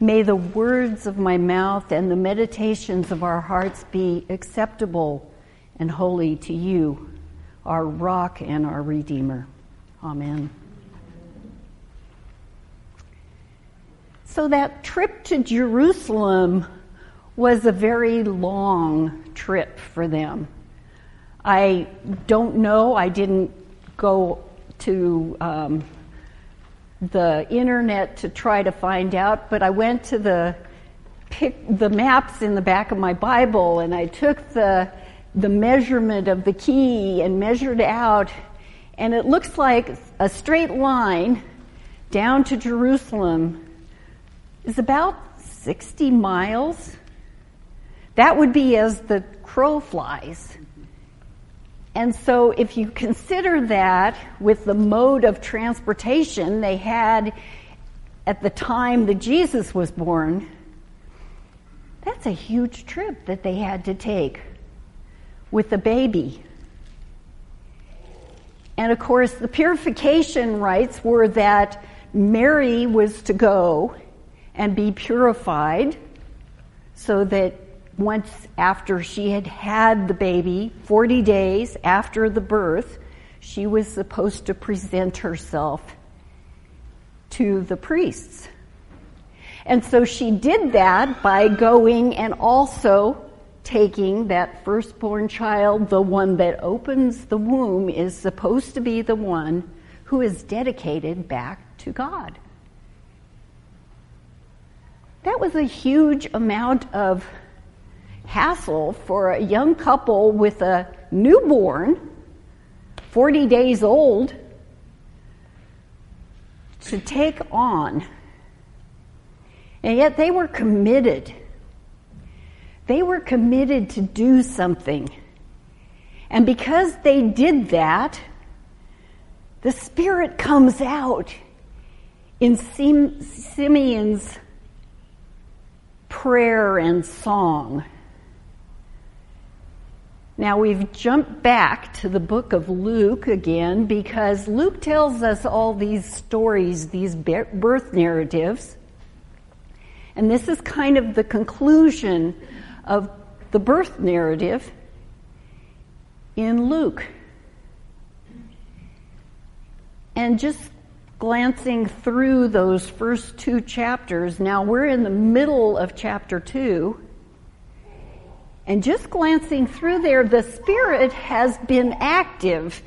May the words of my mouth and the meditations of our hearts be acceptable and holy to you, our rock and our redeemer. Amen. So that trip to Jerusalem was a very long trip for them. I don't know, I didn't go to um, the internet to try to find out, but I went to the pick the maps in the back of my Bible and I took the the measurement of the key and measured out and it looks like a straight line down to Jerusalem is about 60 miles. That would be as the crow flies. And so, if you consider that with the mode of transportation they had at the time that Jesus was born, that's a huge trip that they had to take with the baby. And of course, the purification rites were that Mary was to go and be purified so that once after she had had the baby, 40 days after the birth, she was supposed to present herself to the priests. And so she did that by going and also taking that firstborn child, the one that opens the womb is supposed to be the one who is dedicated back to God. That was a huge amount of hassle for a young couple with a newborn, 40 days old, to take on. And yet they were committed. They were committed to do something. And because they did that, the Spirit comes out in Simeon's prayer and song. Now we've jumped back to the book of Luke again because Luke tells us all these stories, these birth narratives. And this is kind of the conclusion of the birth narrative in Luke. And just glancing through those first two chapters, now we're in the middle of chapter two. And just glancing through there, the Spirit has been active.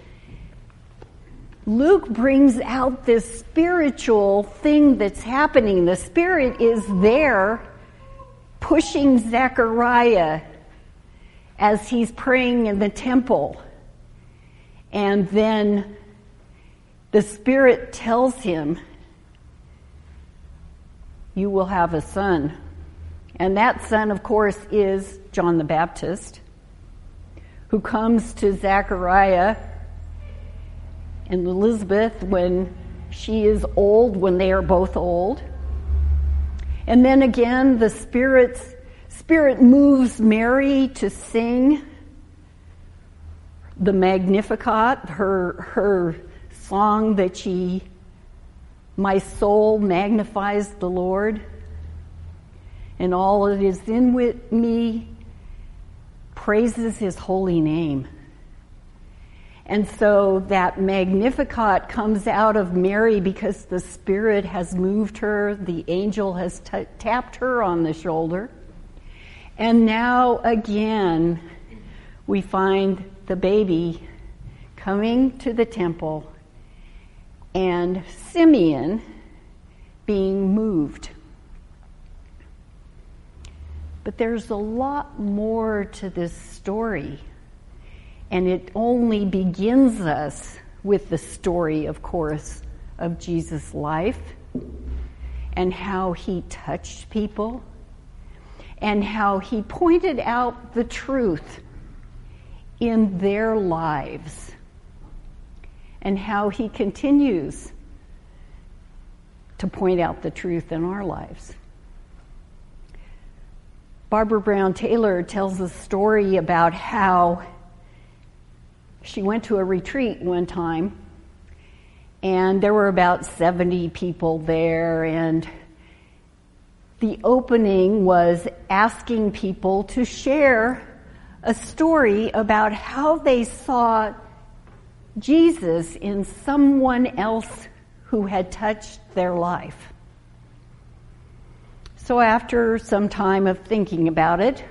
Luke brings out this spiritual thing that's happening. The Spirit is there pushing Zechariah as he's praying in the temple. And then the Spirit tells him, You will have a son. And that son, of course, is John the Baptist, who comes to Zechariah and Elizabeth when she is old, when they are both old. And then again, the Spirit's, Spirit moves Mary to sing the Magnificat, her, her song that she, my soul magnifies the Lord, and all that is in with me praises his holy name. And so that Magnificat comes out of Mary because the Spirit has moved her, the angel has t- tapped her on the shoulder. And now again, we find the baby coming to the temple and Simeon being moved. But there's a lot more to this story, and it only begins us with the story, of course, of Jesus' life and how he touched people and how he pointed out the truth in their lives and how he continues to point out the truth in our lives. Barbara Brown Taylor tells a story about how she went to a retreat one time and there were about 70 people there and the opening was asking people to share a story about how they saw Jesus in someone else who had touched their life. So, after some time of thinking about it,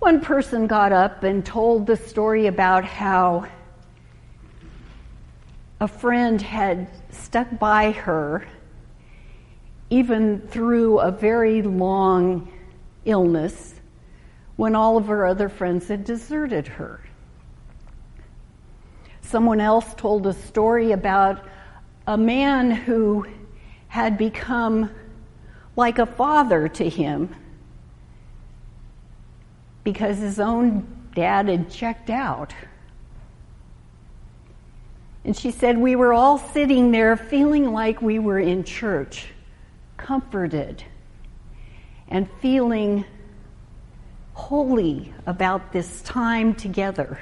one person got up and told the story about how a friend had stuck by her even through a very long illness when all of her other friends had deserted her. Someone else told a story about a man who had become like a father to him because his own dad had checked out. And she said, We were all sitting there feeling like we were in church, comforted, and feeling holy about this time together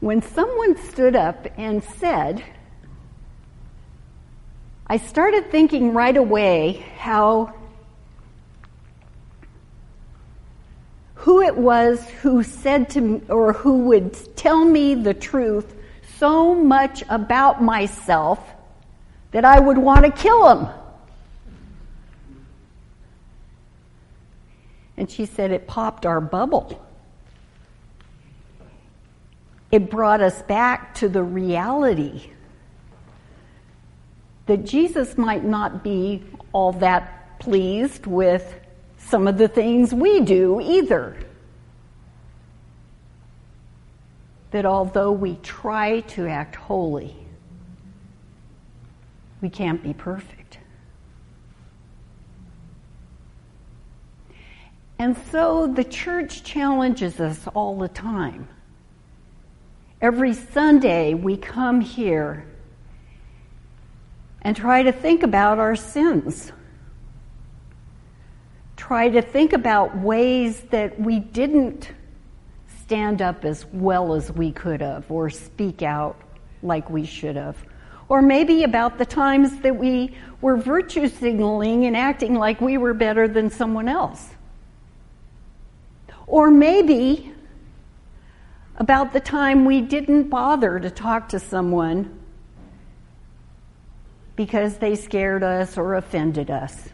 when someone stood up and said, I started thinking right away how who it was who said to me or who would tell me the truth so much about myself that I would want to kill him. And she said it popped our bubble it brought us back to the reality that Jesus might not be all that pleased with some of the things we do either. That although we try to act holy, we can't be perfect. And so the church challenges us all the time Every Sunday, we come here and try to think about our sins. Try to think about ways that we didn't stand up as well as we could have or speak out like we should have. Or maybe about the times that we were virtue signaling and acting like we were better than someone else. Or maybe about the time we didn't bother to talk to someone because they scared us or offended us.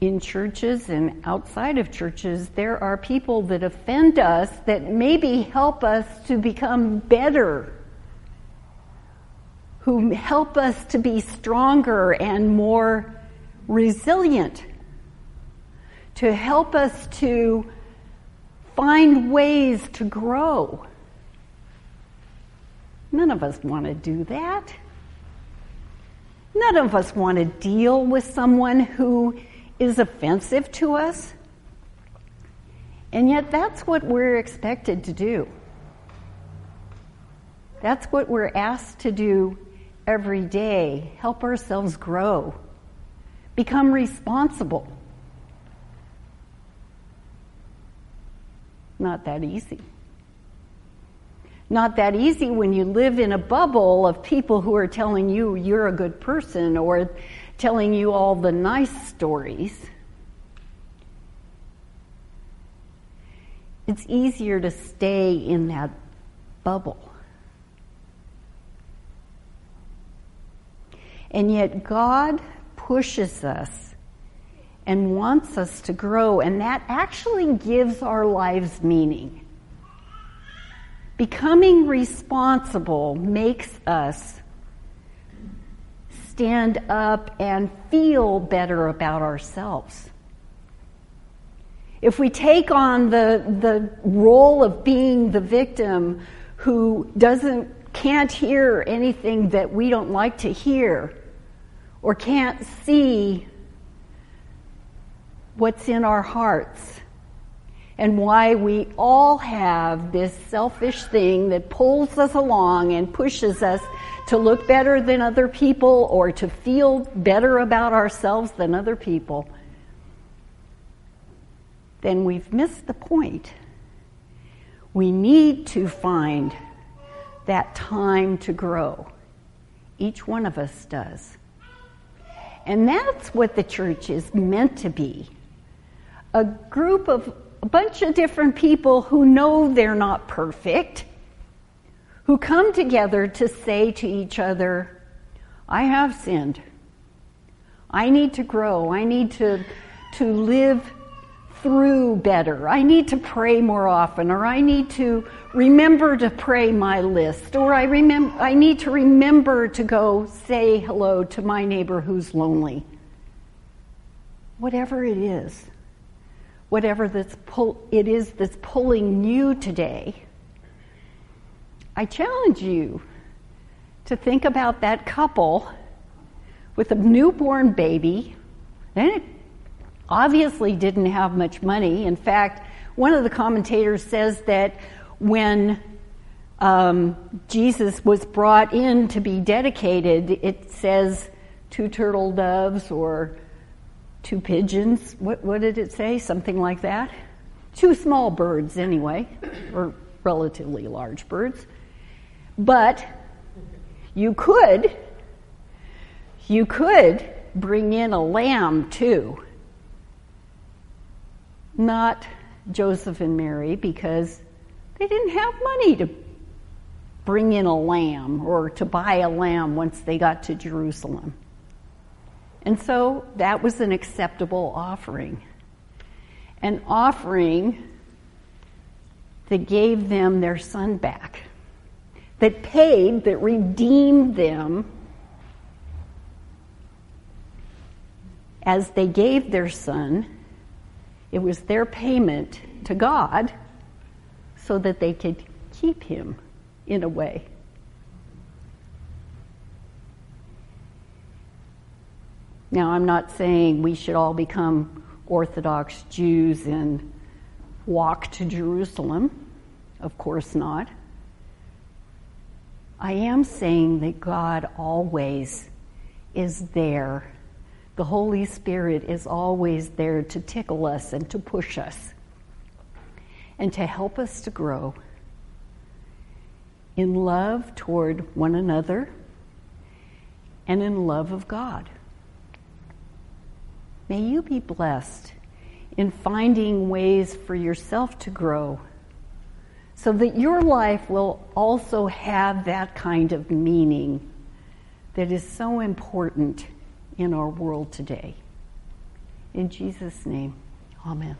In churches and outside of churches, there are people that offend us that maybe help us to become better, who help us to be stronger and more resilient to help us to find ways to grow. None of us want to do that. None of us want to deal with someone who is offensive to us. And yet, that's what we're expected to do. That's what we're asked to do every day help ourselves grow, become responsible. Not that easy. Not that easy when you live in a bubble of people who are telling you you're a good person or telling you all the nice stories. It's easier to stay in that bubble. And yet, God pushes us and wants us to grow, and that actually gives our lives meaning. Becoming responsible makes us stand up and feel better about ourselves. If we take on the, the role of being the victim who doesn't can't hear anything that we don't like to hear or can't see what's in our hearts and why we all have this selfish thing that pulls us along and pushes us to look better than other people or to feel better about ourselves than other people, then we've missed the point. We need to find that time to grow. Each one of us does. And that's what the church is meant to be a group of a bunch of different people who know they're not perfect, who come together to say to each other, I have sinned. I need to grow. I need to, to live through better. I need to pray more often, or I need to remember to pray my list, or I, remember, I need to remember to go say hello to my neighbor who's lonely. Whatever it is, whatever that's pull, it is that's pulling you today, I challenge you to think about that couple with a newborn baby. And it obviously didn't have much money. In fact, one of the commentators says that when um, Jesus was brought in to be dedicated, it says two turtle doves or two pigeons. What, what did it say? Something like that. Two small birds, anyway, or relatively large birds. But you could, you could bring in a lamb too not Joseph and Mary because they didn't have money to bring in a lamb or to buy a lamb once they got to Jerusalem. And so that was an acceptable offering. An offering that gave them their son back, that paid, that redeemed them as they gave their son it was their payment to God so that they could keep him in a way. Now, I'm not saying we should all become Orthodox Jews and walk to Jerusalem. Of course not. I am saying that God always is there the Holy Spirit is always there to tickle us and to push us and to help us to grow in love toward one another and in love of God. May you be blessed in finding ways for yourself to grow so that your life will also have that kind of meaning that is so important in our world today. In Jesus' name, amen.